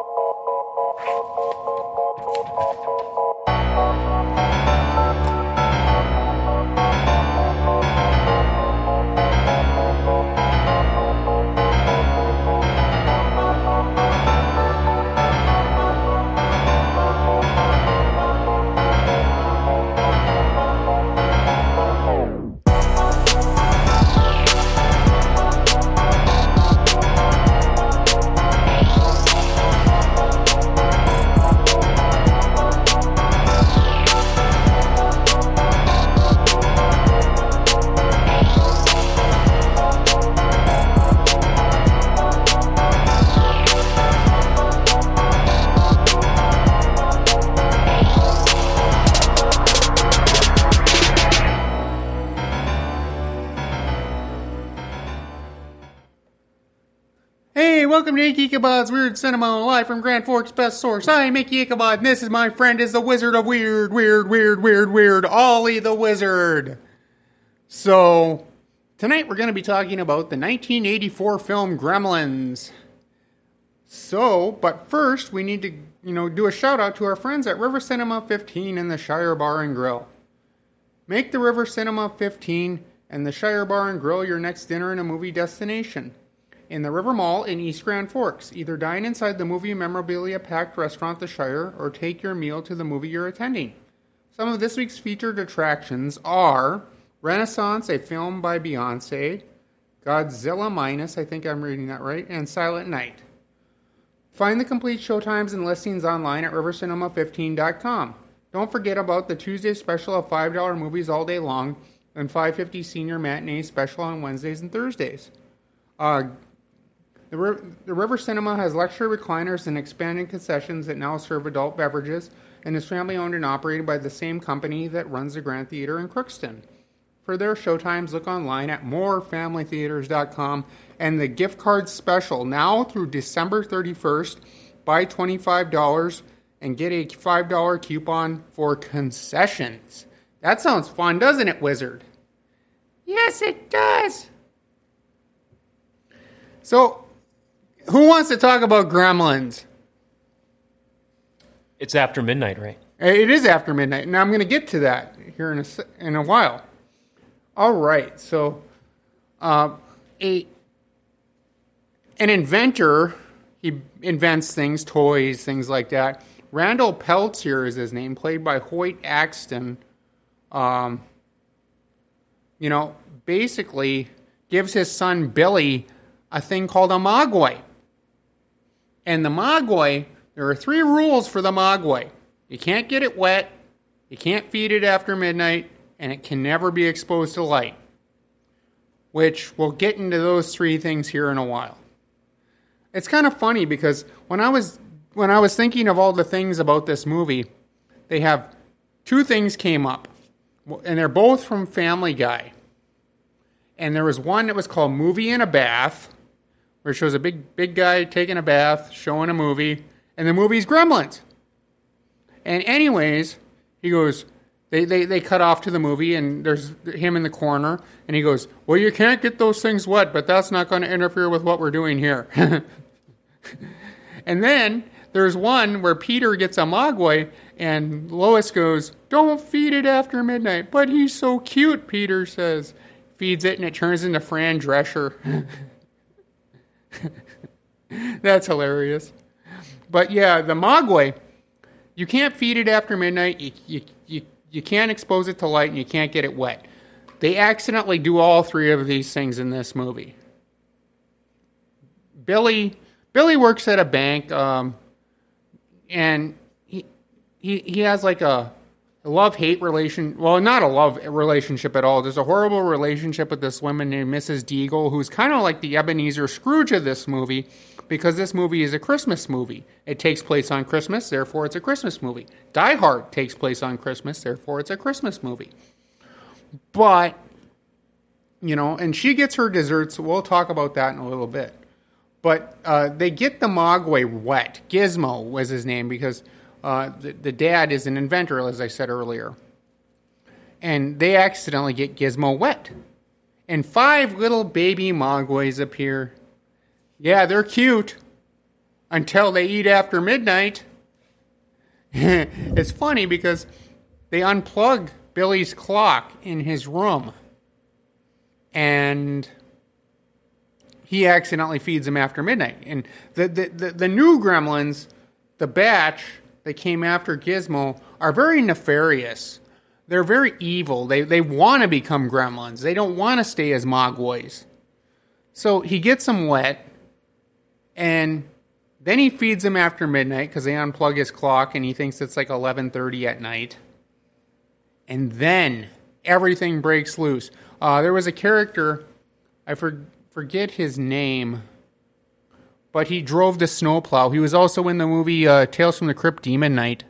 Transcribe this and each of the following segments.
Thank you. Welcome to Ichabod's Weird Cinema, live from Grand Forks Best Source. I'm Icky Ichabod, and this is my friend is the Wizard of Weird, Weird, Weird, Weird, Weird, Ollie the Wizard. So, tonight we're going to be talking about the 1984 film Gremlins. So, but first we need to, you know, do a shout out to our friends at River Cinema 15 and the Shire Bar and Grill. Make the River Cinema 15 and the Shire Bar and Grill your next dinner and a movie destination. In the River Mall in East Grand Forks, either dine inside the movie memorabilia packed restaurant The Shire or take your meal to the movie you're attending. Some of this week's featured attractions are Renaissance, a film by Beyonce, Godzilla Minus, I think I'm reading that right, and Silent Night. Find the complete showtimes and listings online at rivercinema15.com. Don't forget about the Tuesday special of $5 movies all day long and 550 senior matinee special on Wednesdays and Thursdays. Uh, the, Ri- the River Cinema has luxury recliners and expanded concessions that now serve adult beverages and is family owned and operated by the same company that runs the Grand Theater in Crookston. For their showtimes, look online at morefamilytheaters.com and the gift card special now through December 31st. Buy $25 and get a $5 coupon for concessions. That sounds fun, doesn't it, Wizard? Yes, it does. So, who wants to talk about gremlins? It's after midnight, right? It is after midnight. Now I'm going to get to that here in a, in a while. All right. So, uh, a an inventor, he invents things, toys, things like that. Randall Peltzer is his name, played by Hoyt Axton. Um, you know, basically gives his son Billy a thing called a Mogwai. And the Mogwai, there are three rules for the Mogwai. You can't get it wet, you can't feed it after midnight, and it can never be exposed to light. Which we'll get into those three things here in a while. It's kind of funny because when I was when I was thinking of all the things about this movie, they have two things came up. And they're both from Family Guy. And there was one that was called Movie in a Bath, where it shows a big big guy taking a bath, showing a movie, and the movie's Gremlins. And anyways, he goes, they, they, they cut off to the movie, and there's him in the corner, and he goes, Well, you can't get those things wet, but that's not going to interfere with what we're doing here. and then there's one where Peter gets a mogwai, and Lois goes, Don't feed it after midnight. But he's so cute, Peter says. Feeds it, and it turns into Fran Drescher. That's hilarious. But yeah, the mogwai, you can't feed it after midnight. You, you, you, you can't expose it to light, and you can't get it wet. They accidentally do all three of these things in this movie. Billy Billy works at a bank, um, and he, he he has like a, love hate relation. Well, not a love relationship at all. There's a horrible relationship with this woman named Mrs. Deagle, who's kind of like the Ebenezer Scrooge of this movie, because this movie is a Christmas movie. It takes place on Christmas, therefore it's a Christmas movie. Die Hard takes place on Christmas, therefore it's a Christmas movie. But you know, and she gets her desserts. We'll talk about that in a little bit. But uh, they get the Mogwai wet. Gizmo was his name because uh, the, the dad is an inventor, as I said earlier. And they accidentally get Gizmo wet. And five little baby Mogwais appear. Yeah, they're cute. until they eat after midnight. it's funny because they unplug Billy's clock in his room and he accidentally feeds them after midnight. And the, the, the, the new gremlins, the batch that came after Gizmo, are very nefarious. They're very evil. They, they want to become gremlins, they don't want to stay as mogwais. So he gets them wet, and then he feeds them after midnight because they unplug his clock and he thinks it's like 11:30 at night. And then everything breaks loose. Uh, there was a character, I for, forget his name, but he drove the snowplow. He was also in the movie uh, Tales from the Crypt Demon Knight.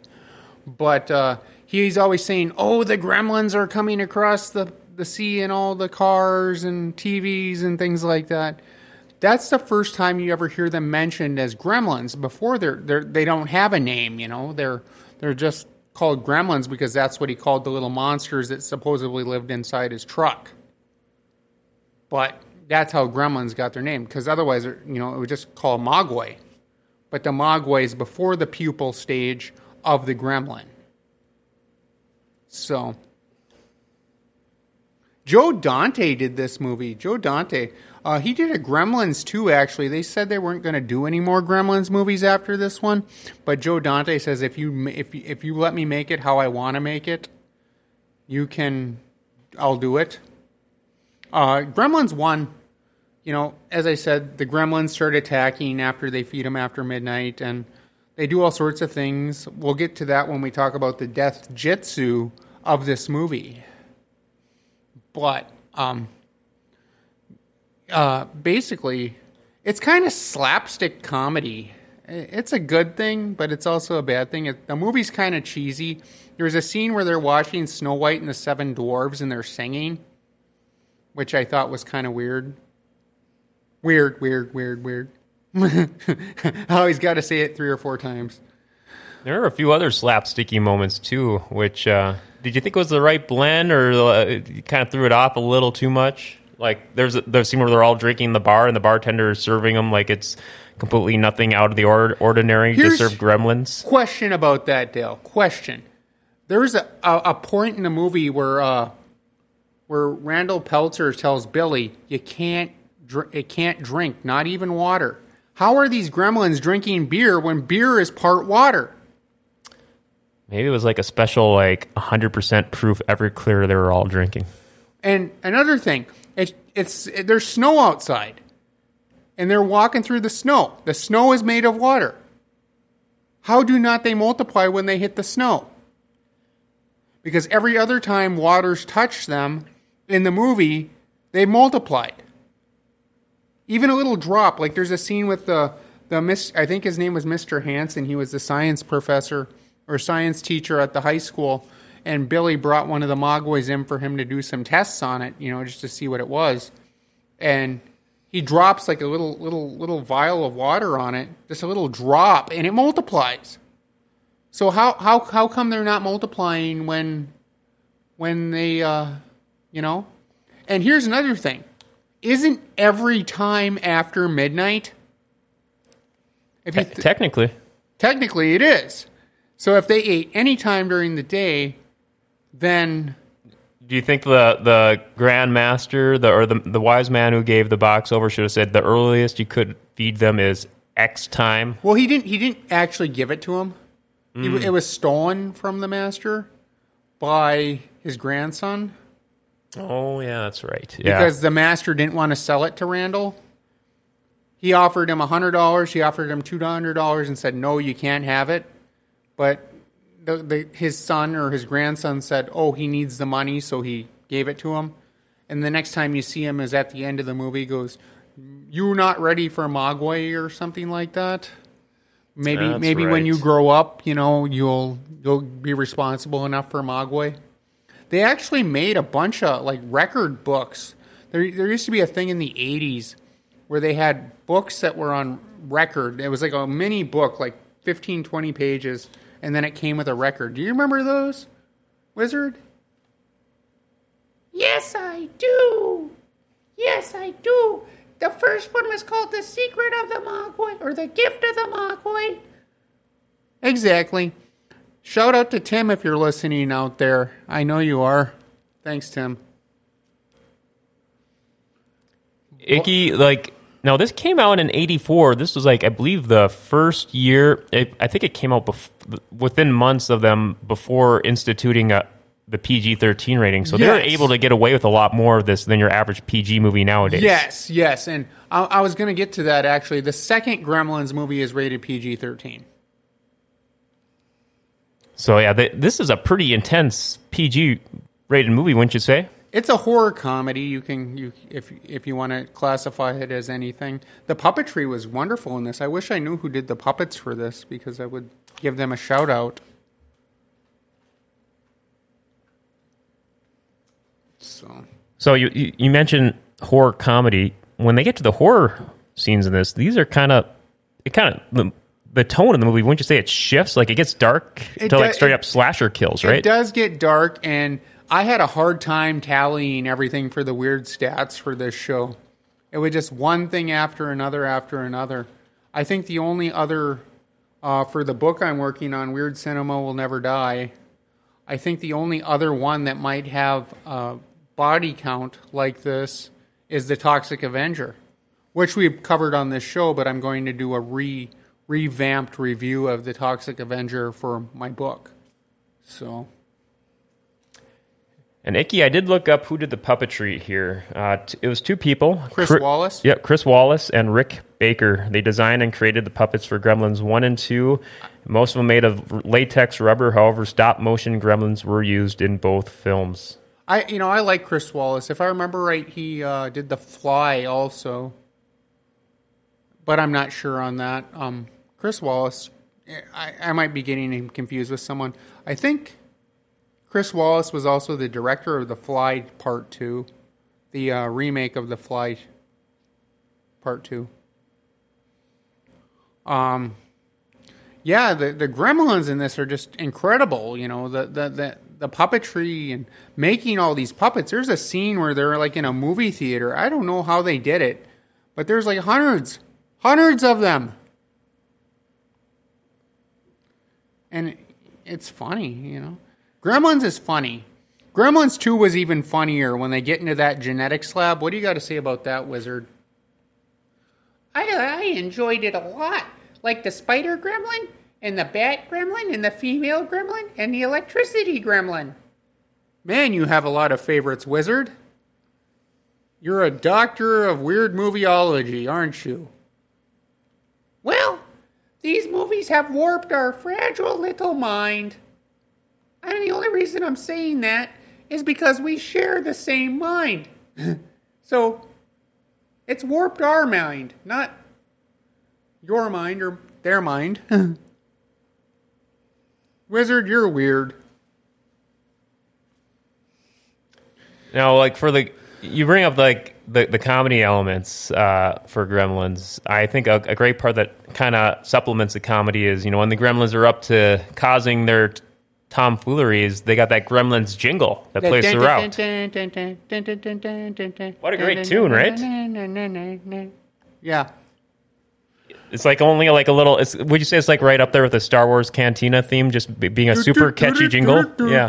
But uh, he's always saying, "Oh, the gremlins are coming across the the sea and all the cars and TVs and things like that." That's the first time you ever hear them mentioned as gremlins. Before they're, they're they don't have a name, you know. They're they're just called gremlins because that's what he called the little monsters that supposedly lived inside his truck. But that's how gremlins got their name because otherwise, you know, it would just call Mogwai. But the Mogwai is before the pupal stage of the gremlin. So, Joe Dante did this movie. Joe Dante, uh, he did a Gremlins too. Actually, they said they weren't going to do any more Gremlins movies after this one, but Joe Dante says if you if if you let me make it how I want to make it, you can, I'll do it. Uh, Gremlins one, you know, as I said, the Gremlins start attacking after they feed them after midnight, and they do all sorts of things. We'll get to that when we talk about the death jitsu of this movie. But um, uh, basically, it's kind of slapstick comedy. It's a good thing, but it's also a bad thing. It, the movie's kind of cheesy. There's a scene where they're watching Snow White and the Seven Dwarves and they're singing, which I thought was kind of weird. Weird, weird, weird, weird. I always got to say it three or four times. There are a few other slapsticky moments too, which uh, did you think was the right blend, or uh, you kind of threw it off a little too much? Like there's a, there's scene where they're all drinking the bar and the bartender is serving them like it's completely nothing out of the or- ordinary Here's- to serve gremlins. Question about that, Dale. Question. There's a, a, a point in the movie where uh, where Randall Peltzer tells Billy, "You can't dr- you can't drink, not even water." How are these gremlins drinking beer when beer is part water? Maybe it was like a special like 100% proof Everclear they were all drinking. And another thing, it, it's it, there's snow outside, and they're walking through the snow. The snow is made of water. How do not they multiply when they hit the snow? Because every other time waters touch them in the movie, they multiplied. Even a little drop, like there's a scene with the the miss. I think his name was Mr. Hanson. He was the science professor or science teacher at the high school, and Billy brought one of the Mogwais in for him to do some tests on it, you know, just to see what it was. And he drops like a little little little vial of water on it, just a little drop, and it multiplies. So how how how come they're not multiplying when when they uh you know? And here's another thing. Isn't every time after midnight? If Te- technically, technically it is. So if they ate any time during the day, then do you think the the Grand Master, the or the the wise man who gave the box over should have said the earliest you could feed them is X time? well he didn't he didn't actually give it to him. He, hmm. it was stolen from the master by his grandson Oh yeah, that's right. Yeah. because the master didn't want to sell it to Randall. He offered him hundred dollars. He offered him two hundred dollars and said, "No, you can't have it." But the, the, his son or his grandson said, "Oh, he needs the money," so he gave it to him. And the next time you see him is at the end of the movie. He goes, "You're not ready for Mogwai or something like that." Maybe That's maybe when you grow up, you know, you'll you'll be responsible enough for Mogwai. They actually made a bunch of like record books. There there used to be a thing in the 80s where they had books that were on record. It was like a mini book like 15 20 pages and then it came with a record. Do you remember those? Wizard? Yes, I do. Yes, I do. the first one was called The Secret of the Mogwai, or The Gift of the Mogwai. Exactly. Shout out to Tim if you're listening out there. I know you are. Thanks, Tim. Icky, like now this came out in '84. This was like I believe the first year. It, I think it came out bef- within months of them before instituting a, the PG-13 rating. So they were Yes. able to get away with a lot more of this than your average PG movie nowadays. Yes, yes. And I, I was going to get to that actually. The second Gremlins movie is rated PG 13. So yeah, they, this is a pretty intense PG rated movie, wouldn't you say? It's a horror comedy. You can you if if you want to classify it as anything. The puppetry was wonderful in this. I wish I knew who did the puppets for this because I would give them a shout out. So So you you, you mentioned horror comedy. When they get to the horror scenes in this, these are kind of it kind of the, tone of the movie. Wouldn't you say it shifts? Like it gets dark It to like straight it- up slasher kills, right? It does get dark, and I had a hard time tallying everything for the weird stats for this show. It was just one thing after another after another. I think the only other uh, for the book I'm working on, Weird Cinema Will Never Die. I think the only other one that might have a body count like this is the Toxic Avenger, which we've covered on this show. But I'm going to do a re revamped review of the Toxic Avenger for my book. So. And Icky, I did look up who did the puppetry here. Uh, t- it was two people. Chris Chri- Walas? Yep, Chris Walas and Rick Baker. They designed and created the puppets for Gremlins 1 and 2. Most of them made of latex rubber. However, stop motion gremlins were used in both films. I you know I like Chris Walas. If I remember right, he uh, did The Fly also, but I'm not sure on that. Um, Chris Walas, I, I might be getting him confused with someone. I think Chris Walas was also the director of The Fly Part Two, the uh, remake of The Fly Part Two. Um, yeah, the the gremlins in this are just incredible. You know, the the the, the puppetry and making all these puppets. There's a scene where they're like in a movie theater. I don't know how they did it, but there's like hundreds, hundreds of them, and it's funny. You know, Gremlins is funny. Gremlins Two was even funnier when they get into that genetics lab. What do you got to say about that, Wizard? I, I enjoyed it a lot. Like the spider gremlin, and the bat gremlin, and the female gremlin, and the electricity gremlin. Man, you have a lot of favorites, Wizard. You're a doctor of weird movieology, aren't you? Well, these movies have warped our fragile little mind. And the only reason I'm saying that is because we share the same mind. so, it's warped our mind, not your mind or their mind. Wizard, you're weird. Now, like for the you bring up like the, the comedy elements uh, for Gremlins. I think a, a great part that kind of supplements the comedy is you know when the Gremlins are up to causing their t- tomfooleries, they got that Gremlins jingle that plays throughout. What a great tune, right? Yeah. It's like only like a little. It's, would you say it's like right up there with the Star Wars Cantina theme, just be- being a super catchy jingle? Yeah.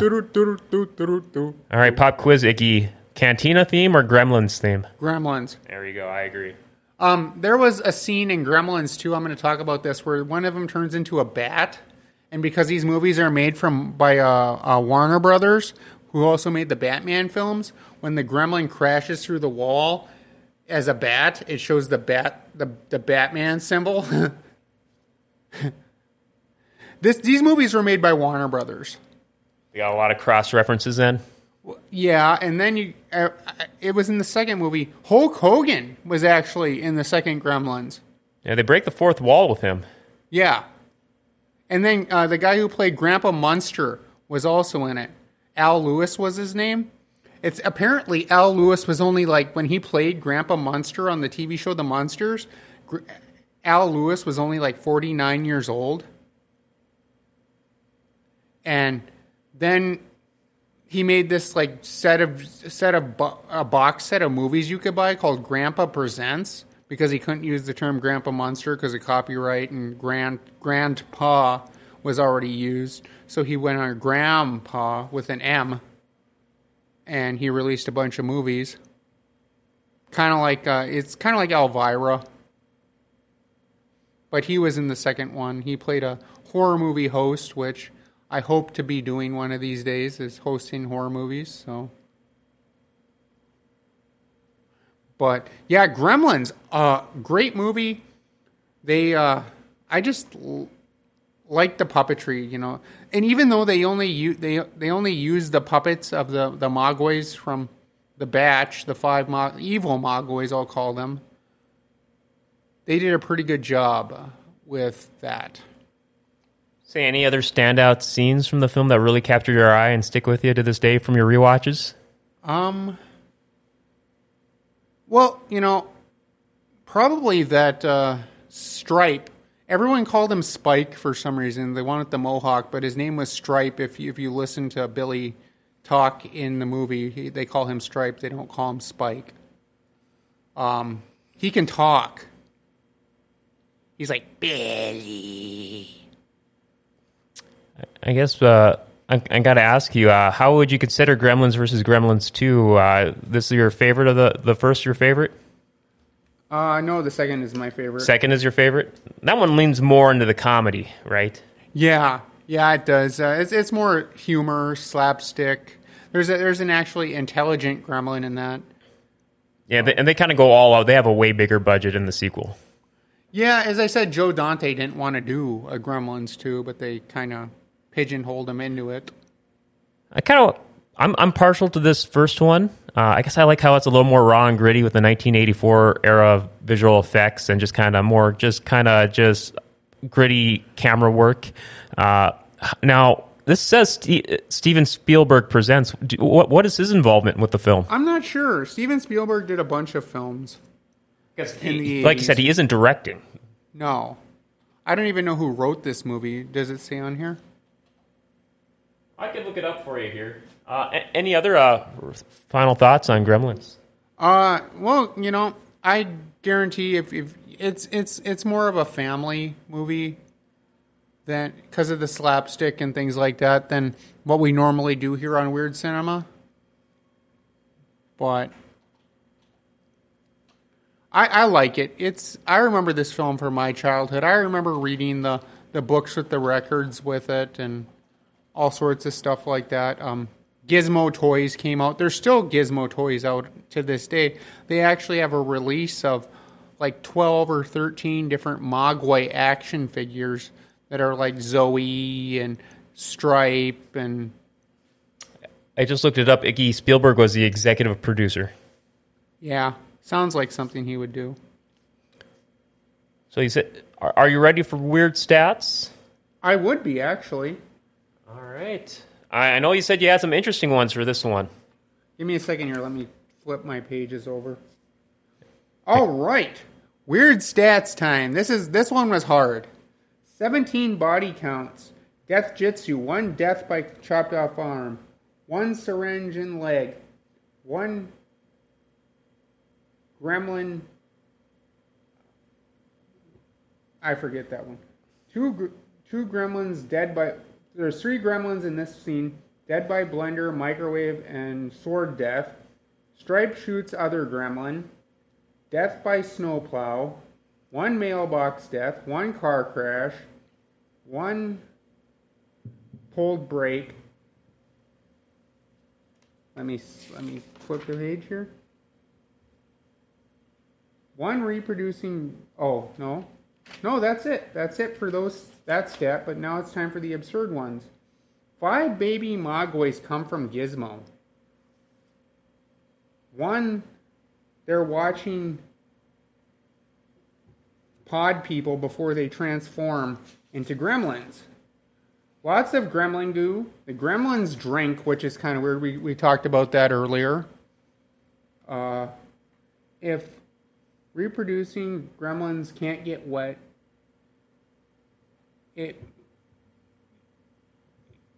All right, pop quiz, Icky. Cantina theme or Gremlins theme? Gremlins. There you go. I agree. Um, there was a scene in Gremlins too. I'm going to talk about this where one of them turns into a bat, and because these movies are made from by uh, uh, Warner Brothers, who also made the Batman films, when the Gremlin crashes through the wall as a bat, it shows the bat the the Batman symbol. this these movies were made by Warner Brothers. We got a lot of cross references then. Yeah, and then you, uh, it was in the second movie. Hulk Hogan was actually in the second Gremlins. Yeah, they break the fourth wall with him. Yeah. And then uh, the guy who played Grandpa Munster was also in it. Al Lewis was his name. It's apparently Al Lewis was only like when he played Grandpa Munster on the TV show The Munsters. Gr- Al Lewis was only like 49 years old. And then he made this like set of set of bo- a box set of movies you could buy called Grandpa Presents because he couldn't use the term Grandpa Munster because of copyright and Grand Grandpa was already used. So he went on Grandpa with an M, and he released a bunch of movies. Kind of like uh, it's kind of like Elvira, but he was in the second one. He played a horror movie host, which I hope to be doing one of these days is hosting horror movies. So, but yeah, Gremlins, uh, great movie. They, uh, I just l- like the puppetry, you know, and even though they only u- they they only use the puppets of the the Mogwais from the batch, the five Mo- evil Mogwais, I'll call them. They did a pretty good job with that. Say any other standout scenes from the film that really captured your eye and stick with you to this day from your rewatches? Um. Well, you know, probably that uh, Stripe. Everyone called him Spike for some reason. They wanted the Mohawk, but his name was Stripe. If you, if you listen to Billy talk in the movie, he, they call him Stripe. They don't call him Spike. Um, he can talk. He's like Billy. I guess uh, I, I got to ask you, uh, how would you consider Gremlins versus Gremlins 2? Uh, this is your favorite of the, the first your favorite? Uh, no, the second is my favorite. Second is your favorite? That one leans more into the comedy, right? Yeah, yeah, it does. Uh, it's it's more humor, slapstick. There's a, there's an actually intelligent gremlin in that. Yeah, they, and they kind of go all out. They have a way bigger budget in the sequel. Yeah, as I said, Joe Dante didn't want to do a Gremlins 2, but they kind of pigeonholed him into it. I kind of I'm I'm partial to this first one. Uh, I guess I like how it's a little more raw and gritty with the 1984 era of visual effects and just kind of more just kind of just gritty camera work. Uh, now this says Ste- Steven Spielberg presents. Do- What what is his involvement with the film? I'm not sure. Steven Spielberg did a bunch of films. in the like you said, he isn't directing. No, I don't even know who wrote this movie. Does it say on here? I can look it up for you here. Uh, a- any other uh, final thoughts on Gremlins? Uh, well, you know, I guarantee if, if it's it's it's more of a family movie than because of the slapstick and things like that than what we normally do here on Weird Cinema. But I, I like it. It's I remember this film from my childhood. I remember reading the the books with the records with it and all sorts of stuff like that. Um, Gizmo toys came out. There's still Gizmo toys out to this day. They actually have a release of like 12 or 13 different Mogwai action figures that are like Zoe and Stripe and I just looked it up. Icky Spielberg was the executive producer. yeah, sounds like something he would do. So he said, "Are, are you ready for weird stats?" I would be actually. All right. I, I know you said you had some interesting ones for this one. Give me a second here. Let me flip my pages over. All right. Weird stats time. This is this one was hard. 17 body counts. Death jitsu, one death by chopped off arm, one syringe in leg, one gremlin I forget that one. Two two gremlins dead by there's three gremlins in this scene. Dead by blender, microwave, and sword death. Stripe shoots other gremlin. Death by snowplow. One mailbox death. One car crash. One pulled brake. Let me let me flip the page here. One reproducing. Oh no, no, that's it. That's it for those that stat. But now it's time for the absurd ones. Five baby Mogwais come from Gizmo. One, they're watching pod people before they transform into gremlins. Lots of gremlin goo. The gremlins drink, which is kind of weird. We, we talked about that earlier. Uh, if reproducing gremlins can't get wet, it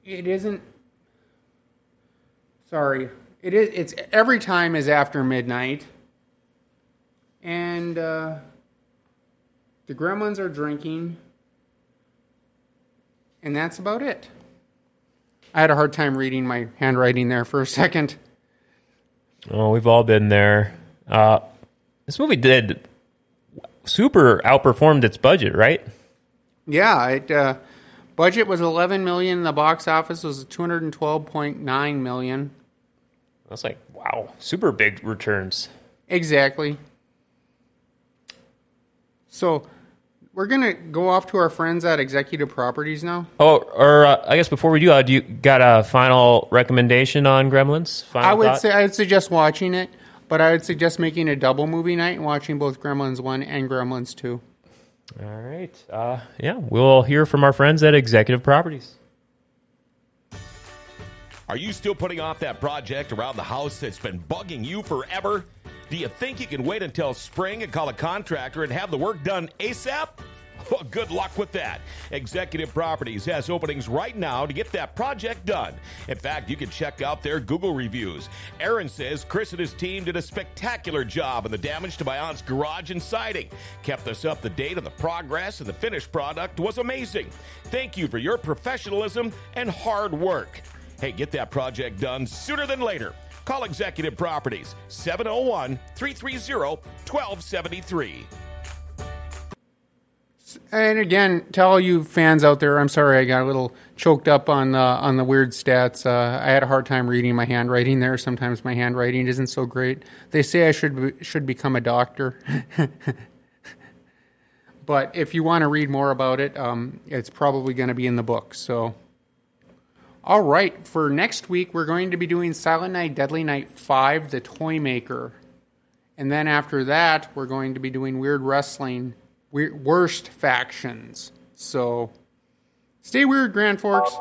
it isn't Sorry. It is. It's every time is after midnight, and uh, the gremlins are drinking, and that's about it. I had a hard time reading my handwriting there for a second. Oh, we've all been there. Uh, this movie did super outperformed its budget, right? Yeah, it uh, budget was 11 million. The box office was 212.9 million. That's like wow, super big returns. Exactly. So we're gonna go off to our friends at Executive Properties now. Oh, or uh, I guess before we do, uh, do you got a final recommendation on Gremlins? Final I would thought? say I would suggest watching it, but I would suggest making a double movie night and watching both Gremlins one and Gremlins two. All right. Uh, yeah, we'll hear from our friends at Executive Properties. Are you still putting off that project around the house that's been bugging you forever? Do you think you can wait until spring and call a contractor and have the work done ASAP? Good luck with that. Executive Properties has openings right now to get that project done. In fact, you can check out their Google reviews. Aaron says Chris and his team did a spectacular job on the damage to my aunt's garage and siding. Kept us up to date on the progress, and the finished product was amazing. Thank you for your professionalism and hard work. Hey, get that project done sooner than later. Call Executive Properties 701 330 1273. And again, to all you fans out there, I'm sorry I got a little choked up on the on the weird stats. Uh, I had a hard time reading my handwriting there. Sometimes my handwriting isn't so great. They say I should be, should become a doctor. but if you want to read more about it, um, it's probably going to be in the book. So, all right, for next week we're going to be doing Silent Night, Deadly Night Five, the Toy Maker, and then after that we're going to be doing Weird Wrestling worst factions. So stay weird, Grand Forks.